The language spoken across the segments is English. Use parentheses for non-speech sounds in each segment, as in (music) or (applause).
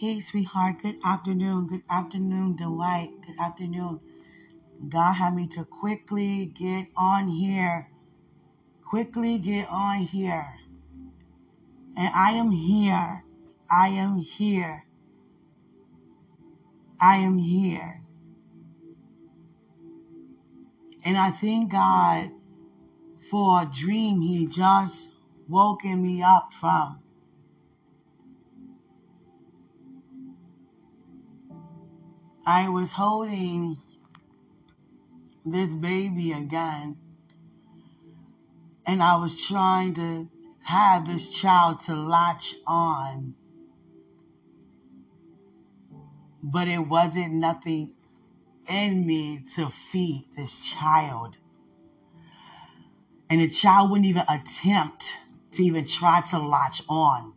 Hey, sweetheart. Good afternoon. Good afternoon, Dwight. Good afternoon. God had me to quickly get on here. Quickly get on here. And I am here. I am here. I am here. And I thank God for a dream He just woken me up from. I was holding this baby again, and I was trying to have this child to latch on, but it wasn't nothing in me to feed this child. And the child wouldn't even attempt to even try to latch on.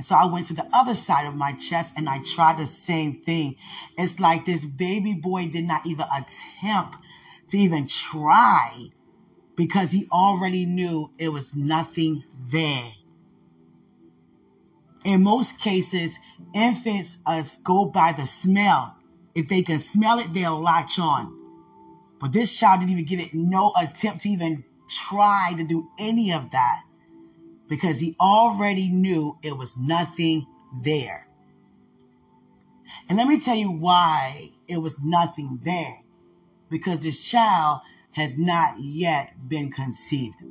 So I went to the other side of my chest and I tried the same thing. It's like this baby boy did not even attempt to even try because he already knew it was nothing there. In most cases, infants us go by the smell. If they can smell it, they'll latch on. But this child didn't even give it no attempt to even try to do any of that because he already knew it was nothing there. And let me tell you why it was nothing there. Because this child has not yet been conceived.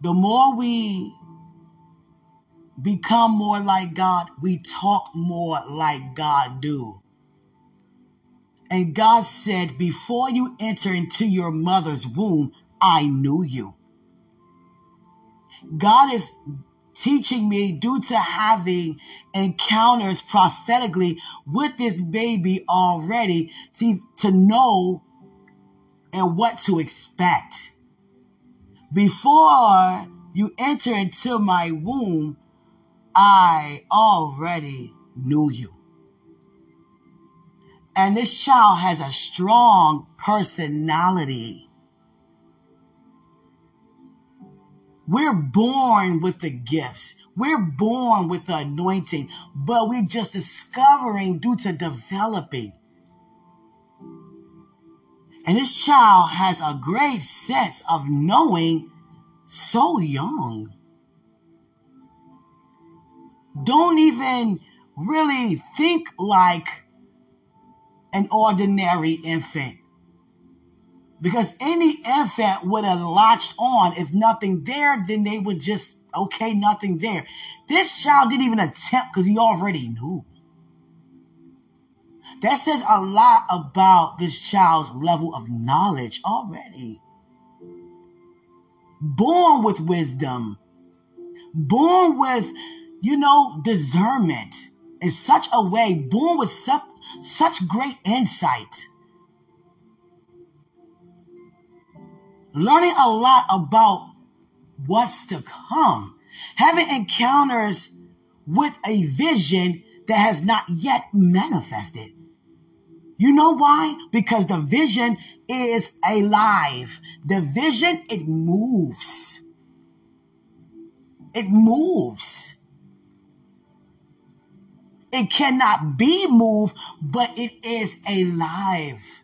The more we become more like God, we talk more like God do. And God said, before you enter into your mother's womb, I knew you. God is teaching me due to having encounters prophetically with this baby already to, to know and what to expect. Before you enter into my womb, I already knew you. And this child has a strong personality. We're born with the gifts. We're born with the anointing, but we're just discovering due to developing. And this child has a great sense of knowing so young. Don't even really think like an ordinary infant. Because any infant would have latched on. If nothing there, then they would just, okay, nothing there. This child didn't even attempt because he already knew. That says a lot about this child's level of knowledge already. Born with wisdom, born with, you know, discernment in such a way, born with such, such great insight. Learning a lot about what's to come. Having encounters with a vision that has not yet manifested. You know why? Because the vision is alive. The vision, it moves. It moves. It cannot be moved, but it is alive.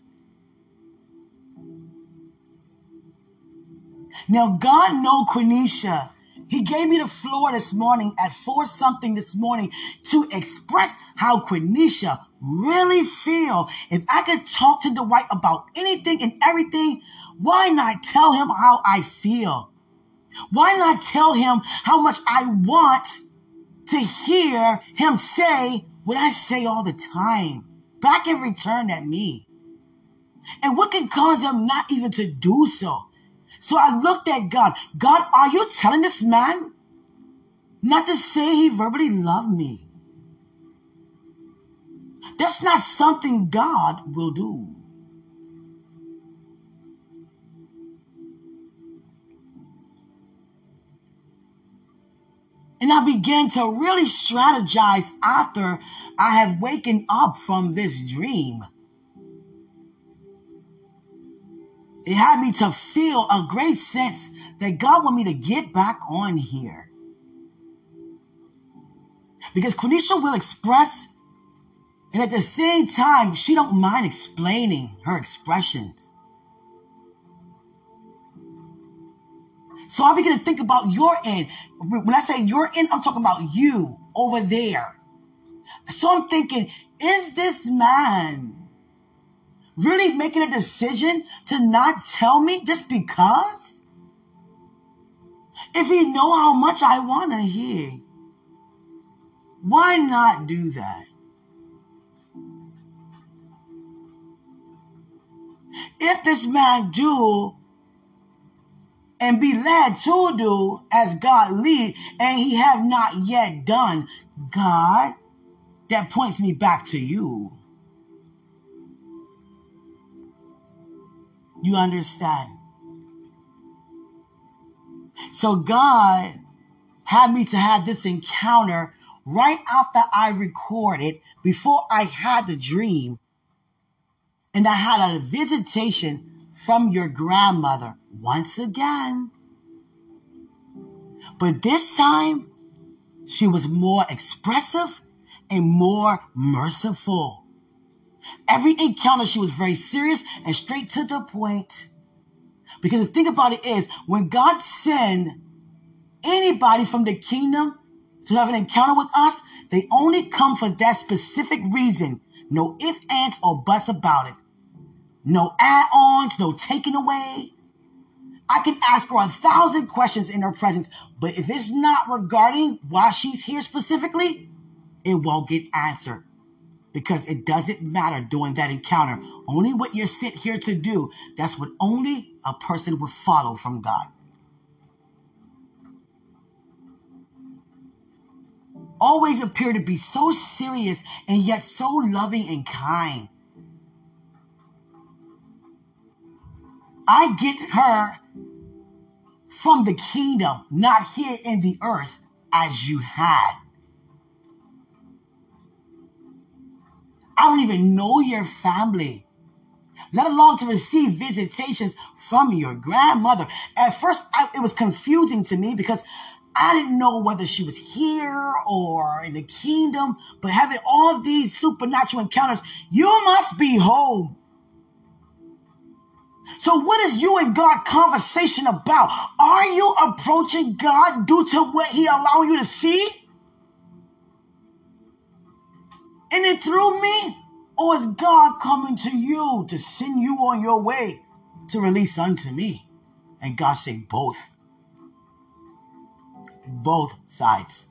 Now, God know Quenisha. He gave me the floor this morning at four something this morning to express how Quenisha really feel. If I could talk to Dwight about anything and everything, why not tell him how I feel? Why not tell him how much I want to hear him say what I say all the time back in return at me? And what can cause him not even to do so? So I looked at God. God, are you telling this man not to say he verbally loved me? That's not something God will do. And I began to really strategize after I have wakened up from this dream. It had me to feel a great sense that God want me to get back on here. Because Quenisha will express, and at the same time, she don't mind explaining her expressions. So I begin to think about your end. When I say your end, I'm talking about you over there. So I'm thinking, is this man really making a decision to not tell me just because? If he know how much I want to hear, why not do that? If this man do and be led to do as God lead, and he have not yet done, God, that points me back to you. You understand? So God had me to have this encounter right after I recorded, before I had the dream. And I had a visitation from your grandmother once again. But this time, she was more expressive and more merciful. Every encounter, she was very serious and straight to the point. Because the thing about it is, when God send anybody from the kingdom to have an encounter with us, they only come for that specific reason. No ifs, ands, or buts about it. No add-ons, no taking away. I can ask her a thousand questions in her presence, but if it's not regarding why she's here specifically, it won't get answered because it doesn't matter during that encounter. Only what you're sent here to do, that's what only a person would follow from God. Always appear to be so serious and yet so loving and kind. I get her from the kingdom, not here in the earth as you had. I don't even know your family, let alone to receive visitations from your grandmother. At first, I, it was confusing to me because I didn't know whether she was here or in the kingdom, but having all these supernatural encounters, you must be home. So what is you and God conversation about? Are you approaching God due to what he allowing you to see? And it through me? Or is God coming to you to send you on your way to release unto me? And God say both. Both sides.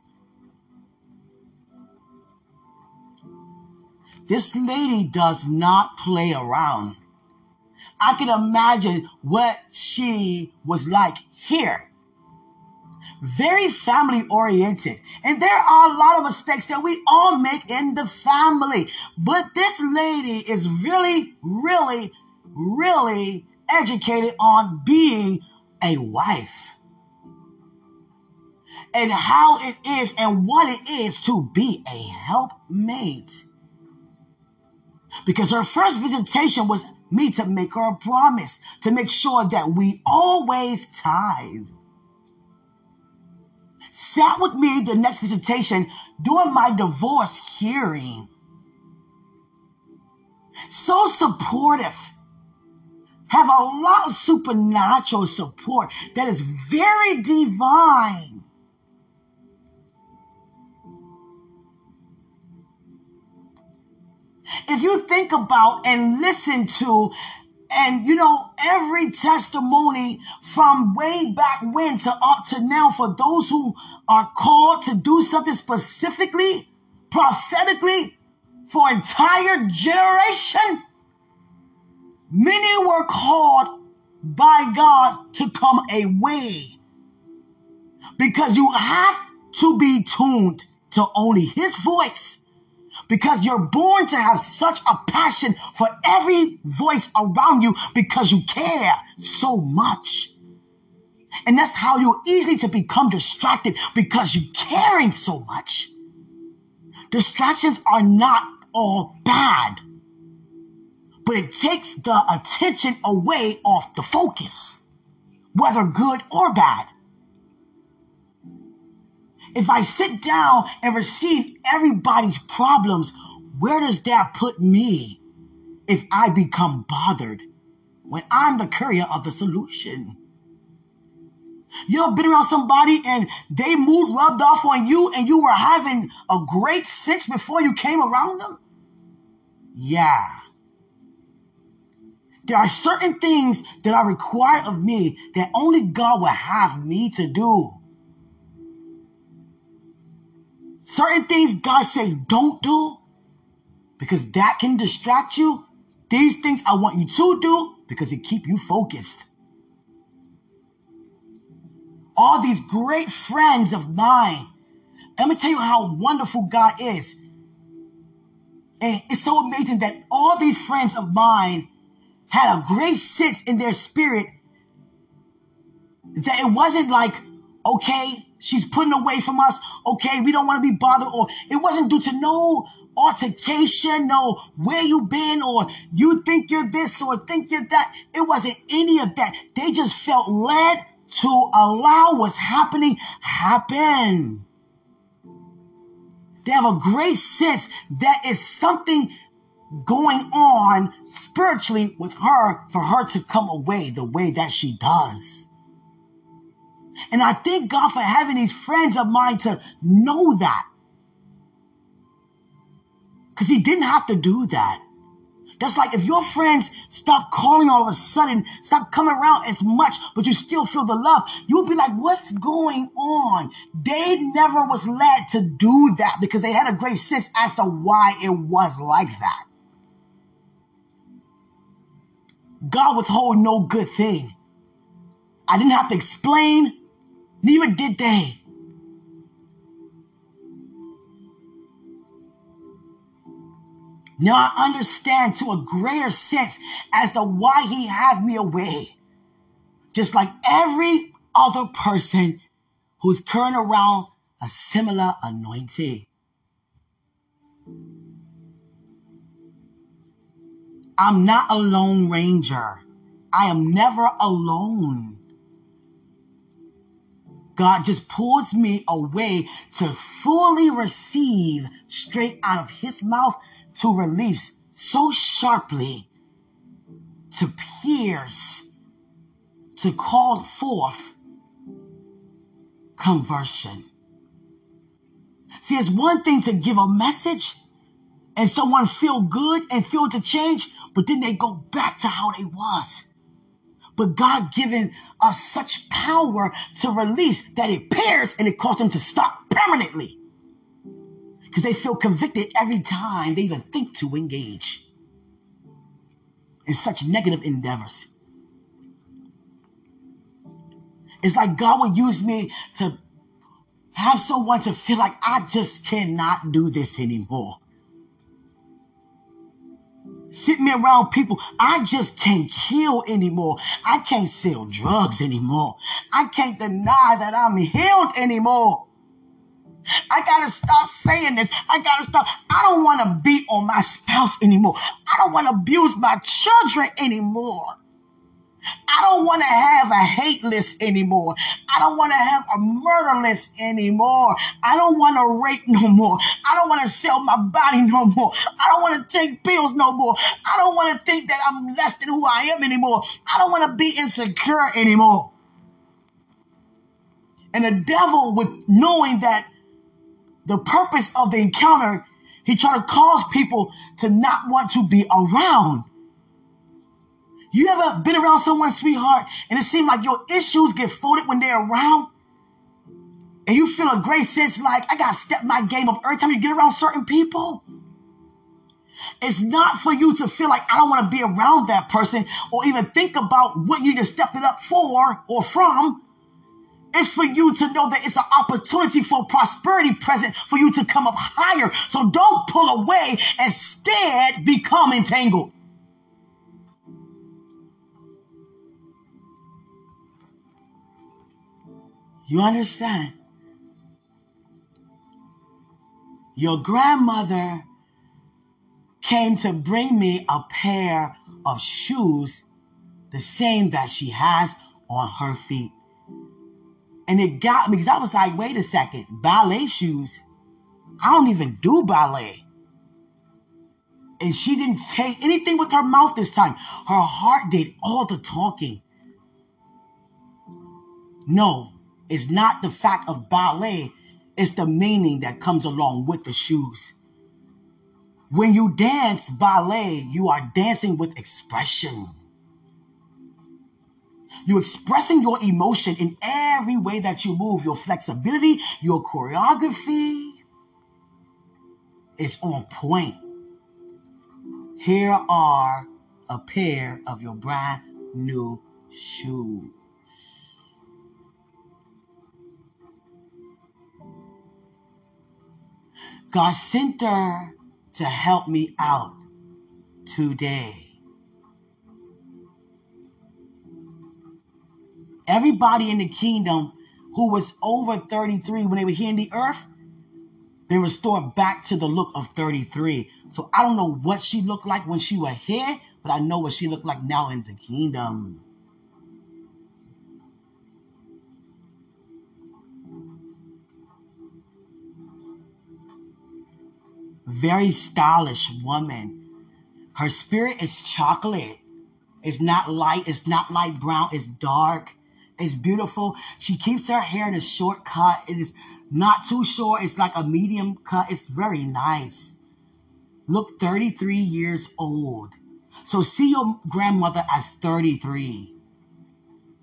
This lady does not play around. I can imagine what she was like here. Very family oriented. And there are a lot of mistakes that we all make in the family. But this lady is really, really, really educated on being a wife and how it is and what it is to be a helpmate. Because her first visitation was me to make her a promise to make sure that we always tithe. Sat with me the next visitation during my divorce hearing. So supportive. Have a lot of supernatural support that is very divine. if you think about and listen to and you know every testimony from way back when to up to now for those who are called to do something specifically prophetically for entire generation many were called by god to come away because you have to be tuned to only his voice because you're born to have such a passion for every voice around you because you care so much. And that's how you're easily to become distracted because you're caring so much. Distractions are not all bad, but it takes the attention away off the focus, whether good or bad. If I sit down and receive everybody's problems, where does that put me if I become bothered when I'm the courier of the solution? You ever been around somebody and they mood rubbed off on you and you were having a great sex before you came around them? Yeah. There are certain things that are required of me that only God will have me to do. Certain things God say don't do because that can distract you. These things I want you to do because it keep you focused. All these great friends of mine. Let me tell you how wonderful God is. And it's so amazing that all these friends of mine had a great sense in their spirit that it wasn't like, okay, she's putting away from us. Okay, we don't want to be bothered. Or it wasn't due to no altercation, no where you been, or you think you're this or think you're that. It wasn't any of that. They just felt led to allow what's happening happen. They have a great sense that is something going on spiritually with her for her to come away the way that she does. And I thank God for having these friends of mine to know that. Because he didn't have to do that. That's like if your friends stop calling all of a sudden, stop coming around as much, but you still feel the love, you'll be like, what's going on? They never was led to do that because they had a great sense as to why it was like that. God withhold no good thing. I didn't have to explain, neither did they. Now I understand to a greater sense as to why he had me away. Just like every other person who's carrying around a similar anointing. I'm not a lone ranger. I am never alone. God just pulls me away to fully receive straight out of his mouth to release so sharply to pierce, to call forth conversion. See, it's one thing to give a message and someone feel good and feel to change, but then they go back to how they was. But God given us such power to release that it pairs and it causes them to stop permanently because they feel convicted every time they even think to engage in such negative endeavors. It's like God would use me to have someone to feel like I just cannot do this anymore. Sit me around people. I just can't kill anymore. I can't sell drugs anymore. I can't deny that I'm healed anymore. I gotta stop saying this. I gotta stop. I don't want to beat on my spouse anymore. I don't want to abuse my children anymore. I don't want to have a hate list anymore. I don't want to have a murder list anymore. I don't want to rape no more. I don't want to sell my body no more. I don't want to take pills no more. I don't want to think that I'm less than who I am anymore. I don't want to be insecure anymore. And the devil, with knowing that the purpose of the encounter, he tried to cause people to not want to be around. You ever been around someone, sweetheart, and it seemed like your issues get floated when they're around? And you feel a great sense like, I gotta step my game up every time you get around certain people. It's not for you to feel like I don't want to be around that person or even think about what you need to step it up for or from. It's for you to know that it's an opportunity for prosperity present for you to come up higher. So don't pull away. Instead, become entangled. You understand? Your grandmother came to bring me a pair of shoes, the same that she has on her feet. And it got me because I was like, wait a second, ballet shoes? I don't even do ballet. And she didn't say anything with her mouth this time. Her heart did all the talking. No, it's not the fact of ballet, it's the meaning that comes along with the shoes. When you dance ballet, you are dancing with expression. You're expressing your emotion in every way that you move. Your flexibility, your choreography is on point. Here are a pair of your brand new shoes. God sent her to help me out today. Everybody in the kingdom who was over 33 when they were here in the earth, been restored back to the look of 33. So I don't know what she looked like when she was here, but I know what she looked like now in the kingdom. Very stylish woman. Her spirit is chocolate. It's not light. It's not light brown. It's dark. It's beautiful. She keeps her hair in a short cut. It is not too short. It's like a medium cut. It's very nice. Look 33 years old. So see your grandmother as 33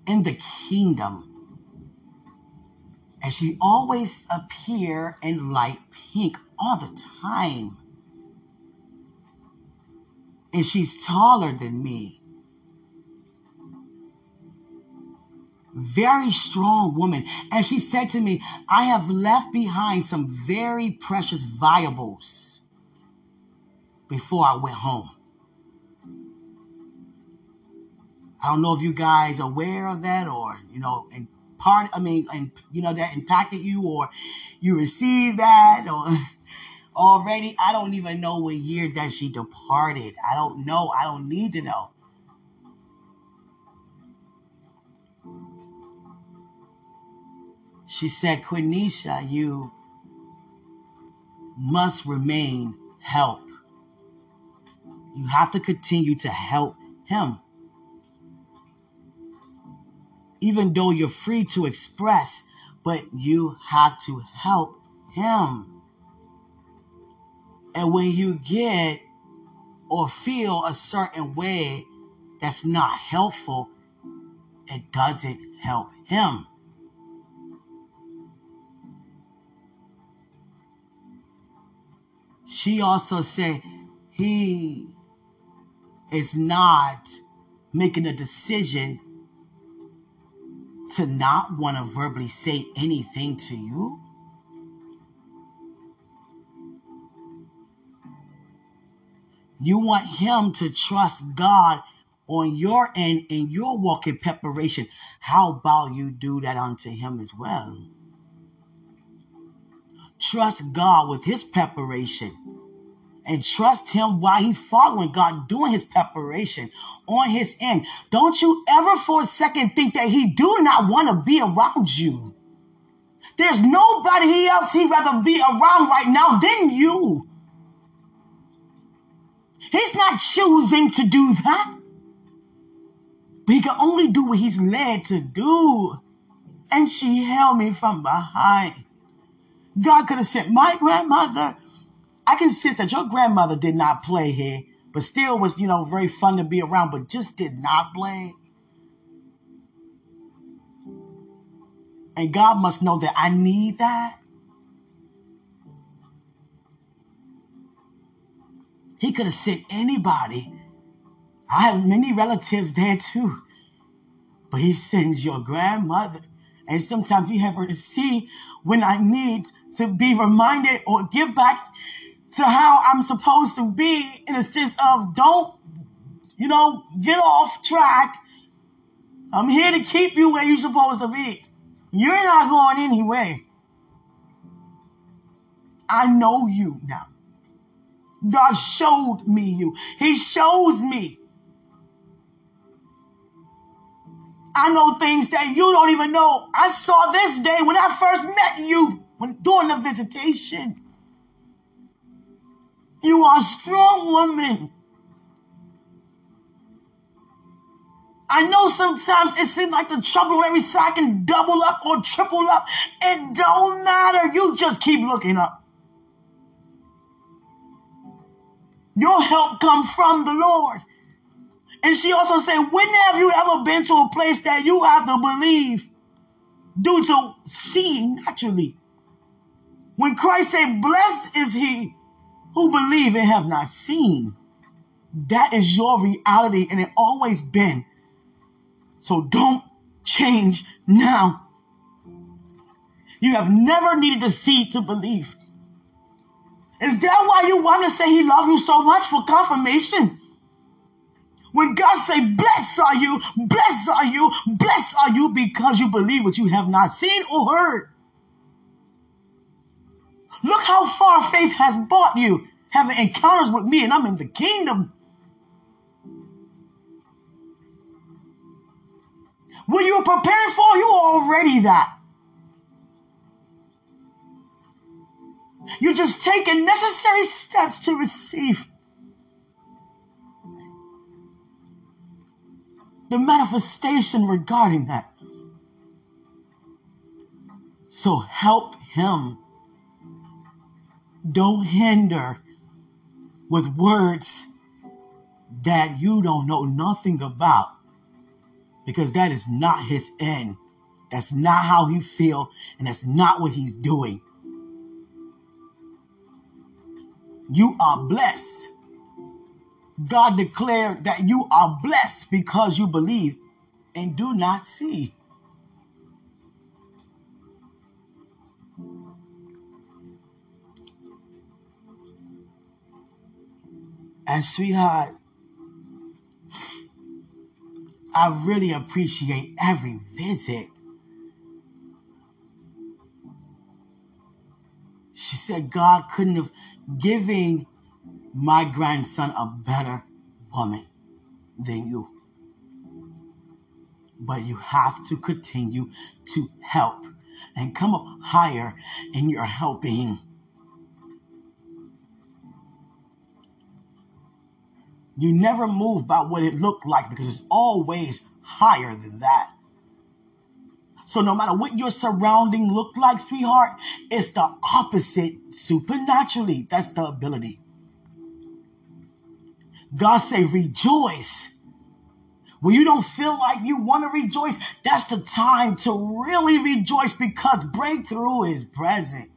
in the kingdom. And she always appear in light pink all the time. And she's taller than me. very strong woman. And she said to me, I have left behind some very precious valuables before I went home. I don't know if you guys are aware of that or, you know, and part, I mean, and, you know, that impacted you or you received that or already. I don't even know what year that she departed. I don't know. I don't need to know. She said, Quenisha, you must remain help. You have to continue to help him. Even though you're free to express, but you have to help him. And when you get or feel a certain way that's not helpful, it doesn't help him. She also said he is not making a decision to not want to verbally say anything to you. You want him to trust God on your end in your walk in preparation. How about you do that unto him as well? Trust God with his preparation and trust him while he's following God, doing his preparation on his end. Don't you ever for a second think that he do not want to be around you. There's nobody else he'd rather be around right now than you. He's not choosing to do that. But he can only do what he's led to do. And she held me from behind. God could have sent my grandmother. I can insist that your grandmother did not play here, but still was, you know, very fun to be around, but just did not play. And God must know that I need that. He could have sent anybody. I have many relatives there too. But he sends your grandmother. And sometimes he have her to see when I need to be reminded or get back to how I'm supposed to be in a sense of don't, you know, get off track. I'm here to keep you where you're supposed to be. You're not going anywhere. I know you now. God showed me you. He shows me. I know things that you don't even know. I saw this day when I first met you when during the visitation. You are a strong woman. I know sometimes it seems like the trouble on every side can double up or triple up. It don't matter. You just keep looking up. Your help come from the Lord. And she also said, when have you ever been to a place that you have to believe due to seeing naturally? When Christ said, blessed is he who believe and have not seen. That is your reality and it always been. So don't change now. You have never needed to see to believe. Is that why you want to say he loved you so much for confirmation? When God say, blessed are you, blessed are you, blessed are you because you believe what you have not seen or heard. Look how far faith has brought you, having encounters with me, and I'm in the kingdom. What you're preparing for, you are already that. You're just taking necessary steps to receive the manifestation regarding that. So help him. Don't hinder with words that you don't know nothing about because that is not his end. That's not how he feel and that's not what he's doing. You are blessed. God declared that you are blessed because you believe and do not see. And sweetheart, I really appreciate every visit. She said God couldn't have given my grandson a better woman than you. But you have to continue to help and come up higher in your helping. You never move by what it looked like because it's always higher than that. So no matter what your surrounding look like, sweetheart, it's the opposite supernaturally. That's the ability. God say rejoice. When you don't feel like you want to rejoice, that's the time to really rejoice because breakthrough is present.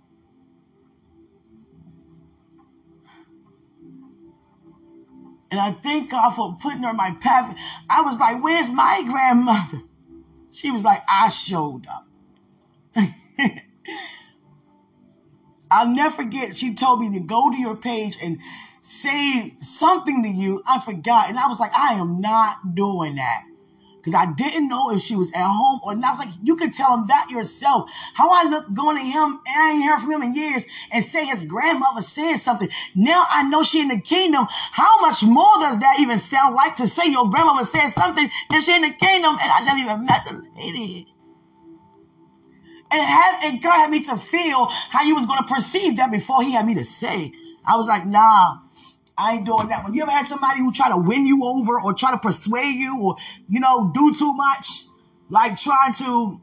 And I thank God for putting her in my path. I was like, where's my grandmother? She was like, I showed up. (laughs) I'll never forget. She told me to go to your page and say something to you. I forgot. And I was like, I am not doing that. Because I didn't know if she was at home or not. I was like, you can tell him that yourself. How I look going to him and I ain't heard from him in years and say his grandmother said something. Now I know she in the kingdom. How much more does that even sound like to say your grandmother said something that she in the kingdom and I never even met the lady? And, had, and God had me to feel how he was going to perceive that before he had me to say. I was like, nah, I ain't doing that one. You ever had somebody who try to win you over or try to persuade you or, you know, do too much? Like trying to,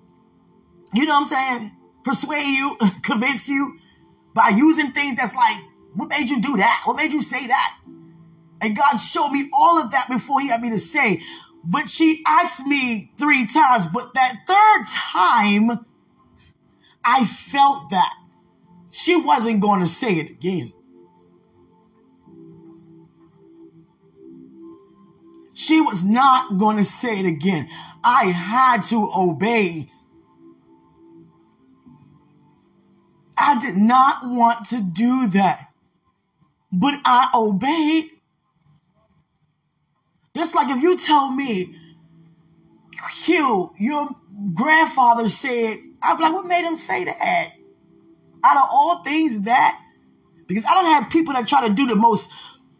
you know what I'm saying? Persuade you, (laughs) convince you by using things that's like, what made you do that? What made you say that? And God showed me all of that before he had me to say. But she asked me three times, but that third time, I felt that she wasn't going to say it again. She was not going to say it again. I had to obey. I did not want to do that, but I obeyed. Just like if you tell me, Q, your grandfather said, I'd be like, what made him say that? Out of all things, that because I don't have people that try to do the most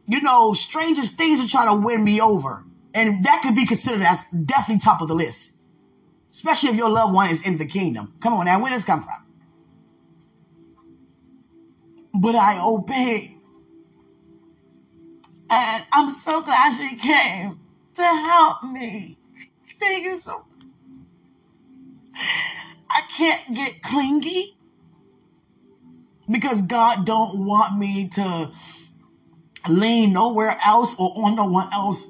you know, strangest things to try to win me over. And that could be considered as definitely top of the list. Especially if your loved one is in the kingdom. Come on now, where does this come from? But I obeyed. And I'm so glad she came to help me. Thank you so much. I can't get clingy because God don't want me to lean nowhere else or on no one else.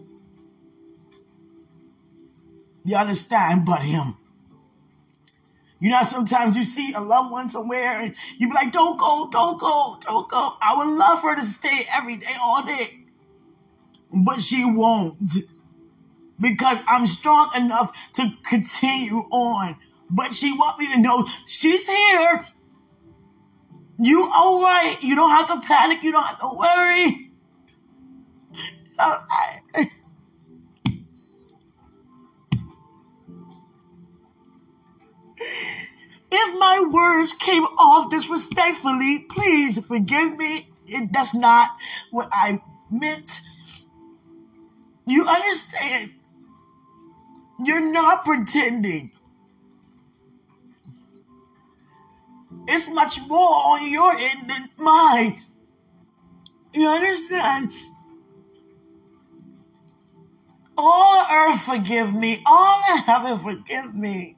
You understand? But him. You know, sometimes you see a loved one somewhere and you be like, don't go, don't go, don't go. I would love for her to stay every day, all day. But she won't. Because I'm strong enough to continue on. But she want me to know she's here. You all right. You don't have to panic. You don't have to worry. If my words came off disrespectfully, please forgive me. It, that's not what I meant. You understand? You're not pretending. It's much more on your end than mine. You understand? All earth forgive me. All heaven forgive me.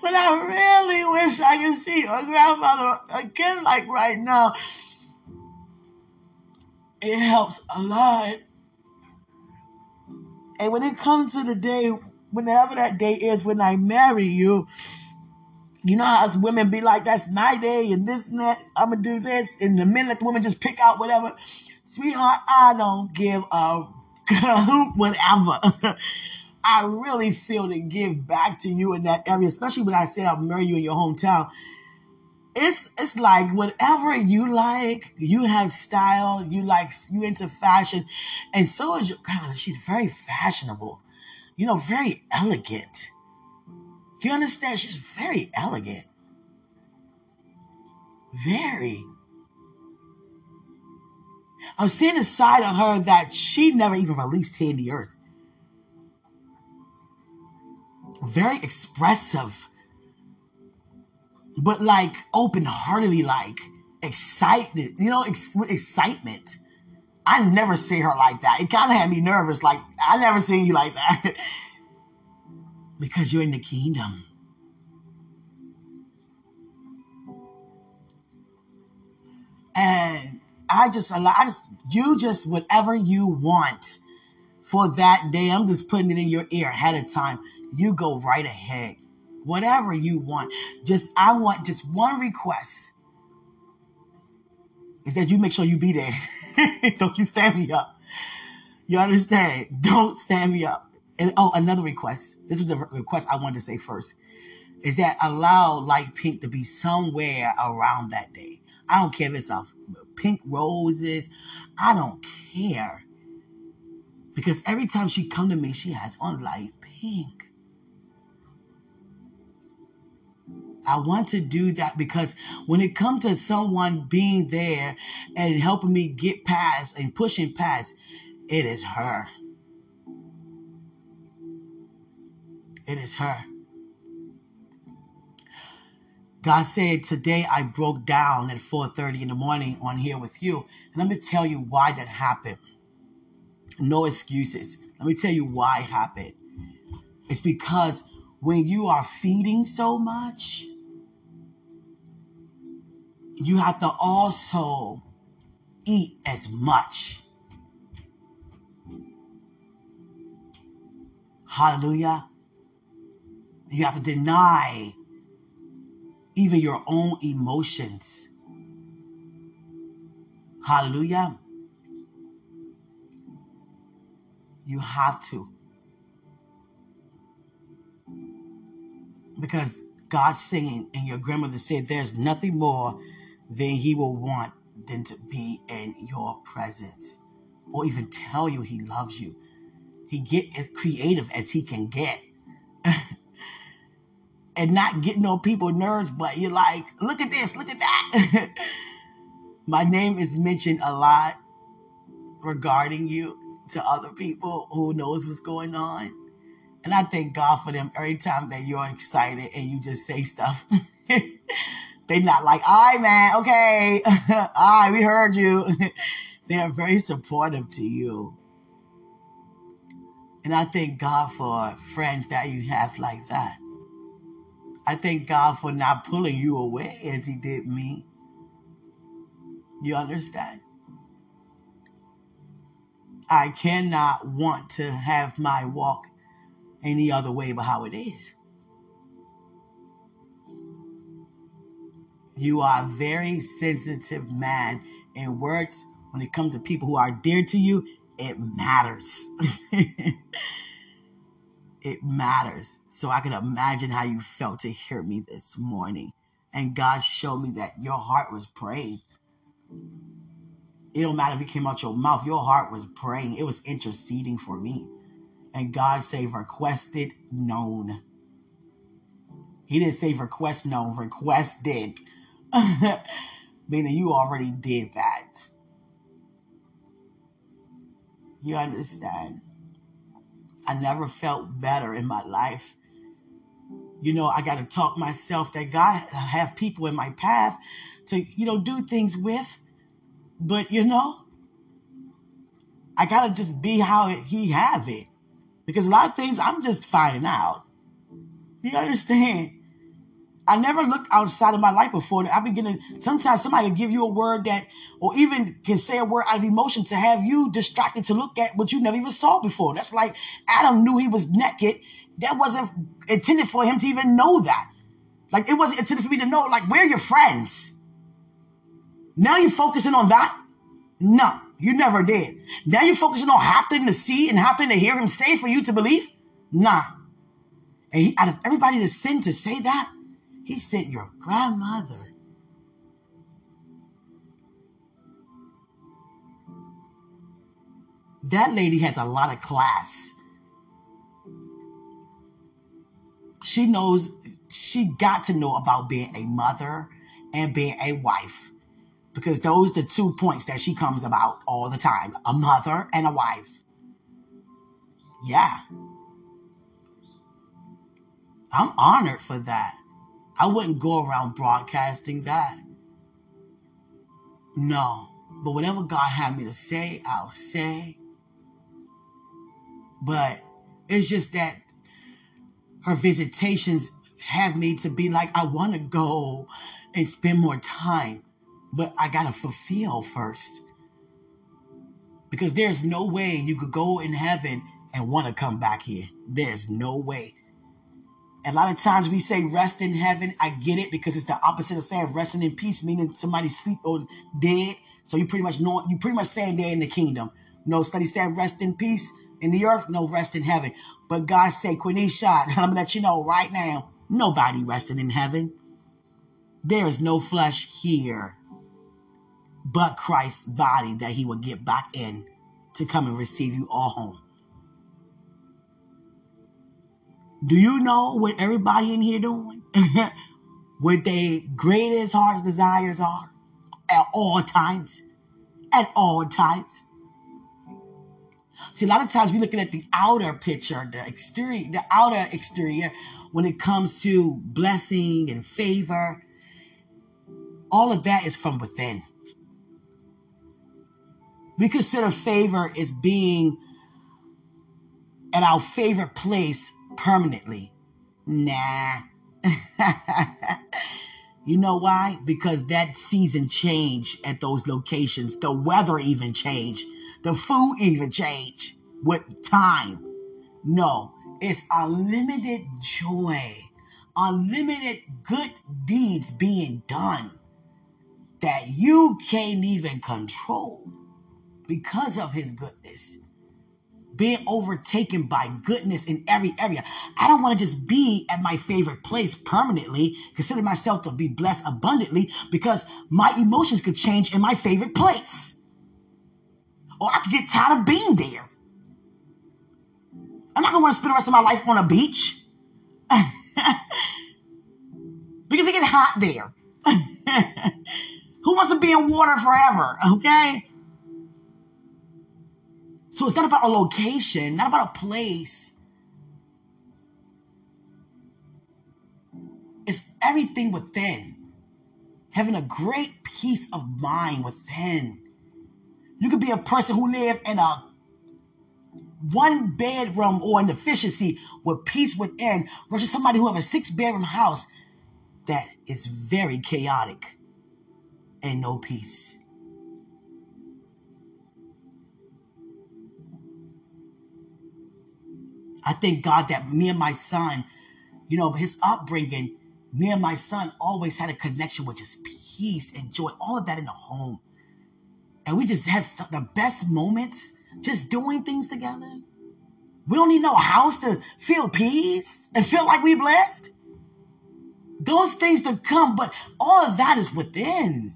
But I really wish I could see your grandmother again like right now. It helps a lot. And when it comes to the day, whenever that day is when I marry you, you know how us women be like, that's my day and this and that, I'm gonna do this. And the minute the women just pick out whatever, sweetheart, I don't give a hoot (laughs) whatever. (laughs) I really feel to give back to you in that area, especially when I say I'll marry you in your hometown. It's it's like whatever you like, you have style, you like you into fashion, and so is your God, she's very fashionable, you know, very elegant. You understand? She's very elegant. Very. I'm seeing a side of her that she never even released here in the earth. Very expressive, but like open heartedly, like excited, you know, ex- excitement. I never see her like that. It kind of had me nervous. Like, I never seen you like that. (laughs) because you're in the kingdom. And I just allow, I just, you just, whatever you want for that day, I'm just putting it in your ear ahead of time. You go right ahead. Whatever you want. Just, I want just one request is that you make sure you be there. (laughs) Don't you stand me up. You understand? Don't stand me up. And oh, another request. This is the request I wanted to say first. Is that allow light pink to be somewhere around that day. I don't care if it's a pink roses. I don't care. Because every time she come to me, she has on light pink. I want to do that because when it comes to someone being there and helping me get past and pushing past, it is her. It is her. God said, today I broke down at 4.30 in the morning on here with you. And let me tell you why that happened. No excuses. Let me tell you why it happened. It's because when you are feeding so much, you have to also eat as much. Hallelujah. You have to deny even your own emotions. Hallelujah. You have to. Because God's saying, and your grandmother said, there's nothing more than He will want than to be in your presence or even tell you He loves you. He get as creative as He can get. And not getting on people's nerves, but you're like, look at this, look at that. (laughs) My name is mentioned a lot regarding you to other people who knows what's going on. And I thank God for them every time that you're excited and you just say stuff. (laughs) They're not like, all right, man, okay. (laughs) all right, we heard you. they are very supportive to you. And I thank God for friends that you have like that. I thank God for not pulling you away as He did me. You understand? I cannot want to have my walk any other way but how it is. You are a very sensitive man, and words, when it comes to people who are dear to you, it matters. (laughs) it matters. So I can imagine how you felt to hear me this morning. And God showed me that your heart was praying. It don't matter if it came out your mouth, your heart was praying. It was interceding for me. And God said, requested, known. He didn't say request known, requested. (laughs) Meaning you already did that. You understand? I never felt better in my life. You know, I got to talk myself that God have people in my path to, you know, do things with. But, you know, I got to just be how he have it. Because a lot of things I'm just finding out. You understand? I never looked outside of my life before. I begin to sometimes somebody will give you a word that, or even can say a word out of emotion to have you distracted to look at what you never even saw before. That's like Adam knew he was naked. That wasn't intended for him to even know that. Like it wasn't intended for me to know, like, where are your friends? Now you're focusing on that? No, you never did. Now you're focusing on having to see and having to hear him say for you to believe? Nah. And he, out of everybody to sin to say that, he sent your grandmother. That lady has a lot of class. She knows, she got to know about being a mother and being a wife because those the two points that she comes about all the time a mother and a wife. Yeah. I'm honored for that. I wouldn't go around broadcasting that. No. But whatever God had me to say, I'll say. But it's just that her visitations have me to be like, I want to go and spend more time, but I got to fulfill first. Because there's no way you could go in heaven and want to come back here. There's no way. A lot of times we say rest in heaven. I get it because it's the opposite of saying resting in peace, meaning somebody sleep or dead. So you pretty much know you pretty much saying they're in the kingdom. No study said rest in peace in the earth, no rest in heaven. But God said, Quenisha, (laughs) I'm gonna let you know right now, nobody resting in heaven. There is no flesh here but Christ's body that he will get back in to come and receive you all home. Do you know what everybody in here doing? (laughs) what their greatest heart's desires are at all times? At all times. See, a lot of times we're looking at the outer picture, the exterior, the outer exterior, when it comes to blessing and favor. All of that is from within. We consider favor as being at our favorite place permanently. Nah. (laughs) you know why? Because that season changed at those locations. The weather even changed. The food even changed with time. No, it's unlimited joy, unlimited good deeds being done that you can't even control because of his goodness being overtaken by goodness in every area. I don't want to just be at my favorite place permanently, consider myself to be blessed abundantly because my emotions could change in my favorite place. Or I could get tired of being there. I'm not going to want to spend the rest of my life on a beach (laughs) because it gets hot there. (laughs) Who wants to be in water forever? Okay. So it's not about a location, not about a place. It's everything within. Having a great peace of mind within. You could be a person who live in a one bedroom or an efficiency with peace within versus somebody who have a six bedroom house that is very chaotic and no peace. I thank God that me and my son, you know, his upbringing, me and my son always had a connection with just peace and joy, all of that in the home. And we just have the best moments just doing things together. We don't need no house to feel peace and feel like we blessed. Those things to come, but all of that is within.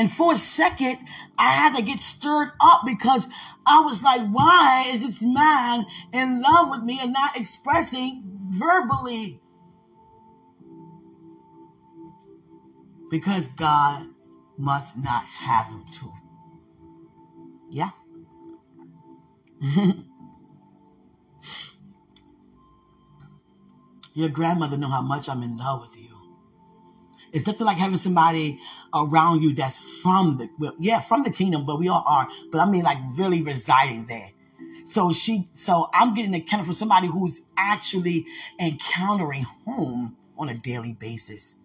And for a second, I had to get stirred up because I was like, why is this man in love with me and not expressing verbally? Because God must not have him to. Yeah. (laughs) Your grandmother know how much I'm in love with you. It's nothing like having somebody around you that's from the well, yeah, from the kingdom, but we all are. But I mean like really residing there. So she so I'm getting a kind of from somebody who's actually encountering home on a daily basis.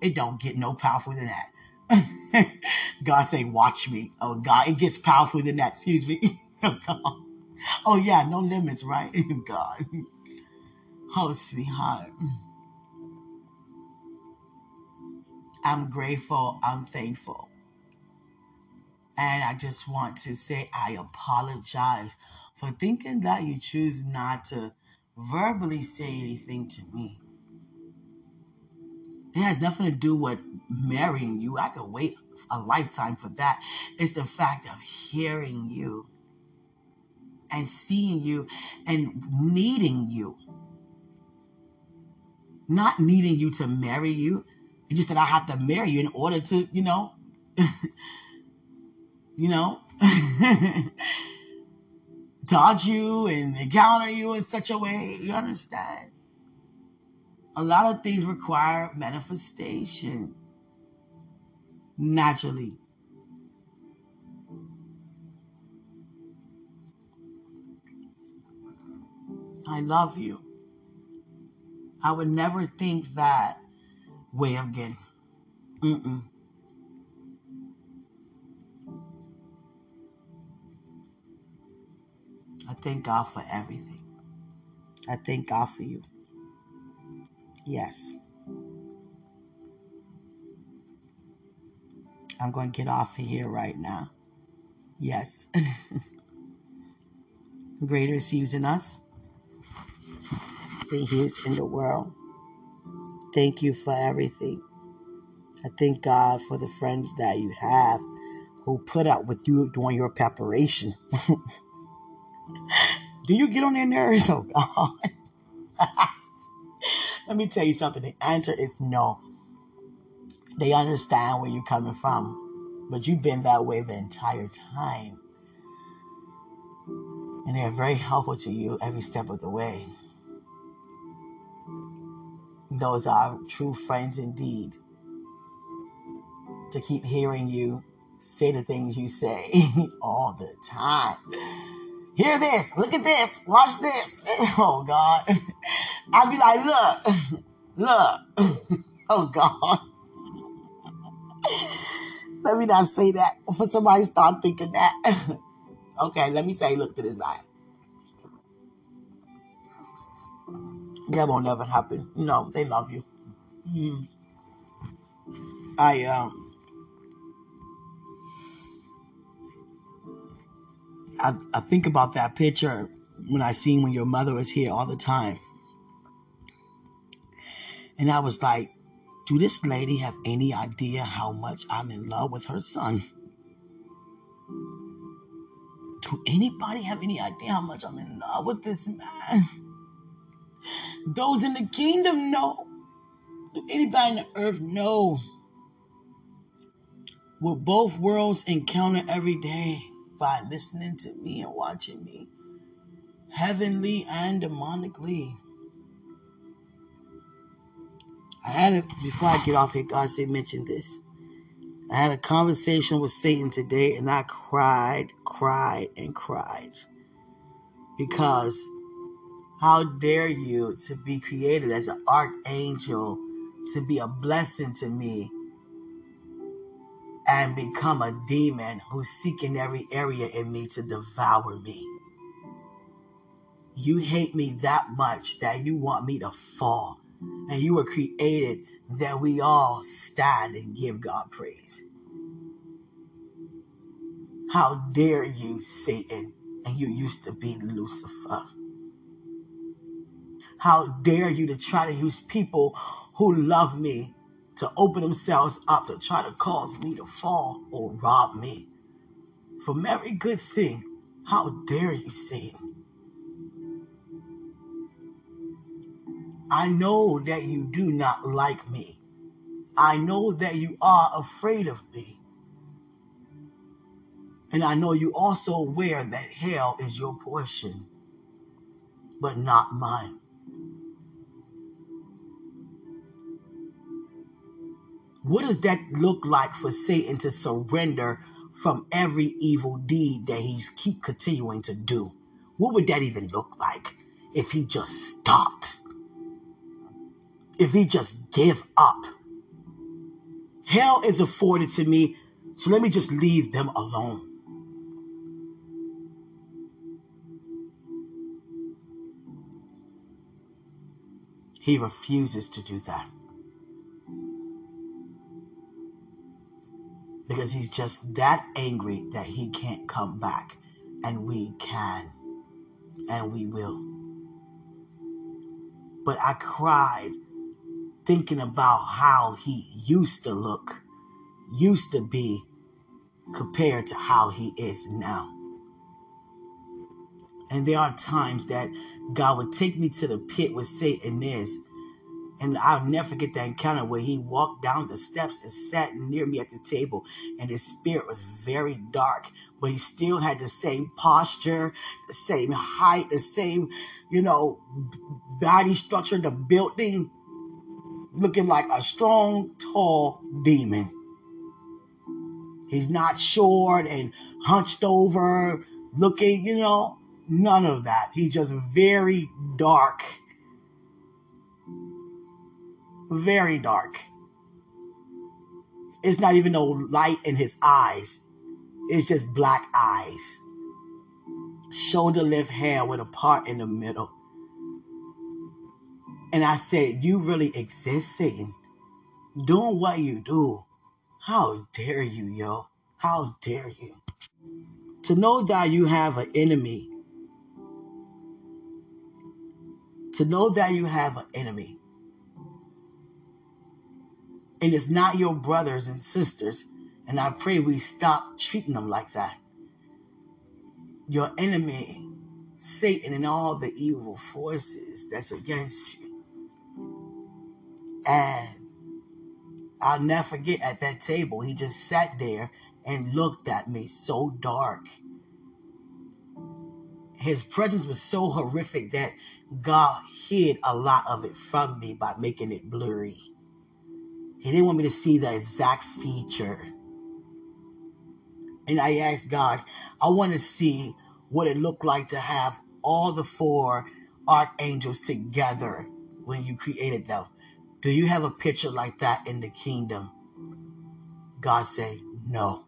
It don't get no powerful than that. (laughs) God say, watch me. Oh God, it gets powerful than that. Excuse me. (laughs) oh God. Oh yeah, no limits, right? (laughs) God. Oh, sweetheart. I'm grateful. I'm thankful. And I just want to say I apologize for thinking that you choose not to verbally say anything to me. It has nothing to do with marrying you. I could wait a lifetime for that. It's the fact of hearing you and seeing you and needing you. Not needing you to marry you. It's just that I have to marry you in order to, you know, (laughs) you know, (laughs) dodge you and encounter you in such a way. You understand? A lot of things require manifestation naturally. I love you. I would never think that way again. Mm-mm. I thank God for everything. I thank God for you. Yes. I'm going to get off of here right now. Yes. (laughs) Greater is He in us than He is in the world. Thank you for everything. I thank God for the friends that you have who put up with you during your preparation. (laughs) Do you get on their nerves? (laughs) Oh, God. (laughs) Let me tell you something. The answer is no. They understand where you're coming from, but you've been that way the entire time. And they're very helpful to you every step of the way. Those are true friends indeed. To keep hearing you say the things you say (laughs) all the time. Hear this, look at this, watch this. (laughs) Oh God. (laughs) I'd be like, look, look. Oh God. Let me not say that for somebody start thinking that. okay, let me say, look to this eye. That won't ever happen. No, they love you. Mm. I um I, I think about that picture when I seen when your mother was here all the time. And I was like, do this lady have any idea how much I'm in love with her son? Do anybody have any idea how much I'm in love with this man? Those in the kingdom know. Do anybody in the earth know? What both worlds encounter every day by listening to me and watching me, heavenly and demonically. I had it before I get off here. God said, mention this. I had a conversation with Satan today and I cried, cried, and cried. Because how dare you to be created as an archangel, to be a blessing to me, and become a demon who's seeking every area in me to devour me. You hate me that much that you want me to fall. And you were created that we all stand and give God praise. How dare you, Satan? And you used to be Lucifer. How dare you to try to use people who love me to open themselves up to try to cause me to fall or rob me from every good thing. How dare you, Satan? I know that you do not like me. I know that you are afraid of me. And I know you also aware that hell is your portion, but not mine. What does that look like for Satan to surrender from every evil deed that he's keep continuing to do? What would that even look like if he just stopped? If he just give up? Hell is afforded to me, so let me just leave them alone. He refuses to do that. Because he's just that angry that he can't come back. And we can. And we will. But I cried thinking about how he used to look, used to be, compared to how he is now. And there are times that God would take me to the pit where Satan is and I'll never forget that encounter where he walked down the steps and sat near me at the table. And his spirit was very dark, but he still had the same posture, the same height, the same, you know, body structure, the building, looking like a strong, tall demon. He's not short and hunched over, looking, you know, none of that. He's just very dark very dark. It's not even no light in his eyes. It's just black eyes. Shoulder length hair with a part in the middle. And I said, You really exist, Satan? Doing what you do. How dare you, yo? How dare you? To know that you have an enemy. To know that you have an enemy and it's not your brothers and sisters. And I pray we stop treating them like that. Your enemy, Satan, and all the evil forces that's against you. And I'll never forget at that table, he just sat there and looked at me so dark. His presence was so horrific that God hid a lot of it from me by making it blurry. He didn't want me to see the exact feature. And I asked God, I want to see what it looked like to have all the four archangels together when you created them. Do you have a picture like that in the kingdom? God said, No.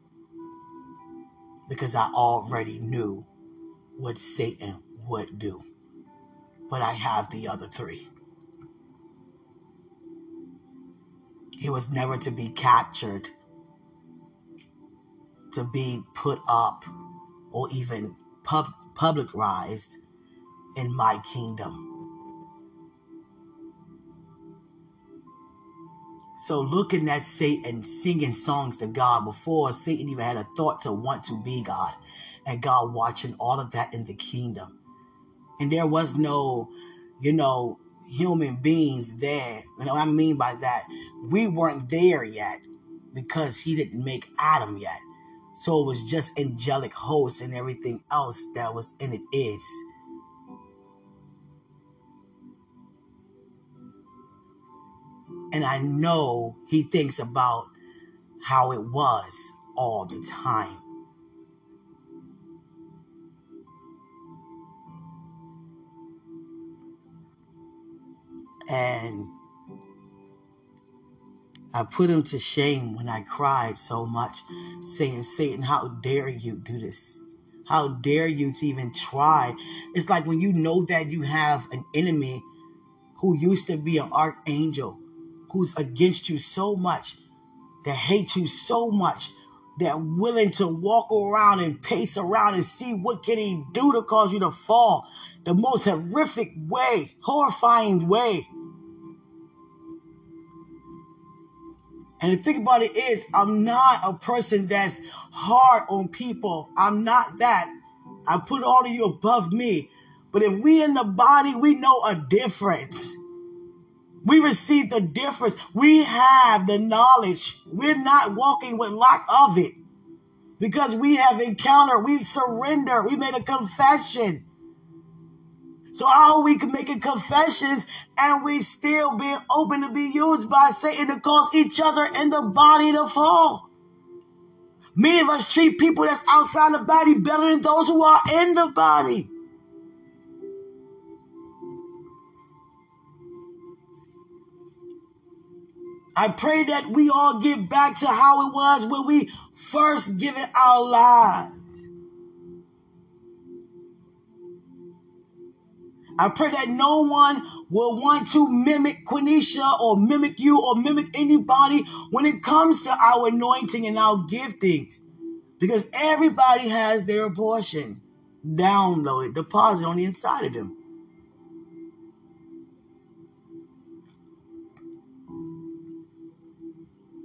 Because I already knew what Satan would do. But I have the other three. He was never to be captured, to be put up, or even pub- publicized in my kingdom. So looking at Satan singing songs to God before Satan even had a thought to want to be God, and God watching all of that in the kingdom. And there was no, you know, human beings there. You know what I mean by that? We weren't there yet because he didn't make Adam yet. So it was just angelic hosts and everything else that was in it is. And I know he thinks about how it was all the time. And I put him to shame when I cried so much, saying, Satan, how dare you do this? How dare you to even try? It's like when you know that you have an enemy who used to be an archangel, who's against you so much, that hates you so much, that willing to walk around and pace around and see what can he do to cause you to fall. The most horrific way, horrifying way. And the thing about it is, I'm not a person that's hard on people. I'm not that. I put all of you above me. But if we in the body, we know a difference. We receive the difference. We have the knowledge. We're not walking with lack of it because we have encountered, we surrender, we made a confession. So how we can make confessions and we still being open to be used by Satan to cause each other in the body to fall. Many of us treat people that's outside the body better than those who are in the body. I pray that we all get back to how it was when we first given our lives. I pray that no one will want to mimic Quenisha or mimic you or mimic anybody when it comes to our anointing and our giftings. Because everybody has their portion downloaded, deposited on the inside of them.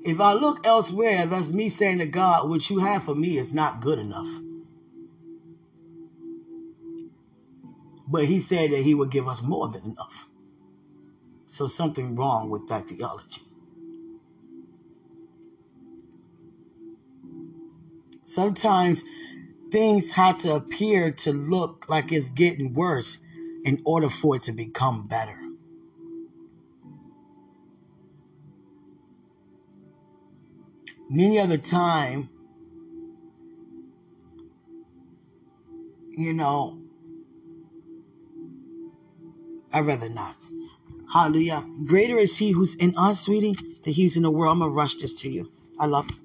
If I look elsewhere, that's me saying to God, what you have for me is not good enough. But he said that he would give us more than enough. So something wrong with that theology. Sometimes things have to appear to look like it's getting worse in order for it to become better. Many other time, you know, I'd rather not. Hallelujah. Greater is he who's in us, sweetie, than he's in the world. I'm going to rush this to you. I love you.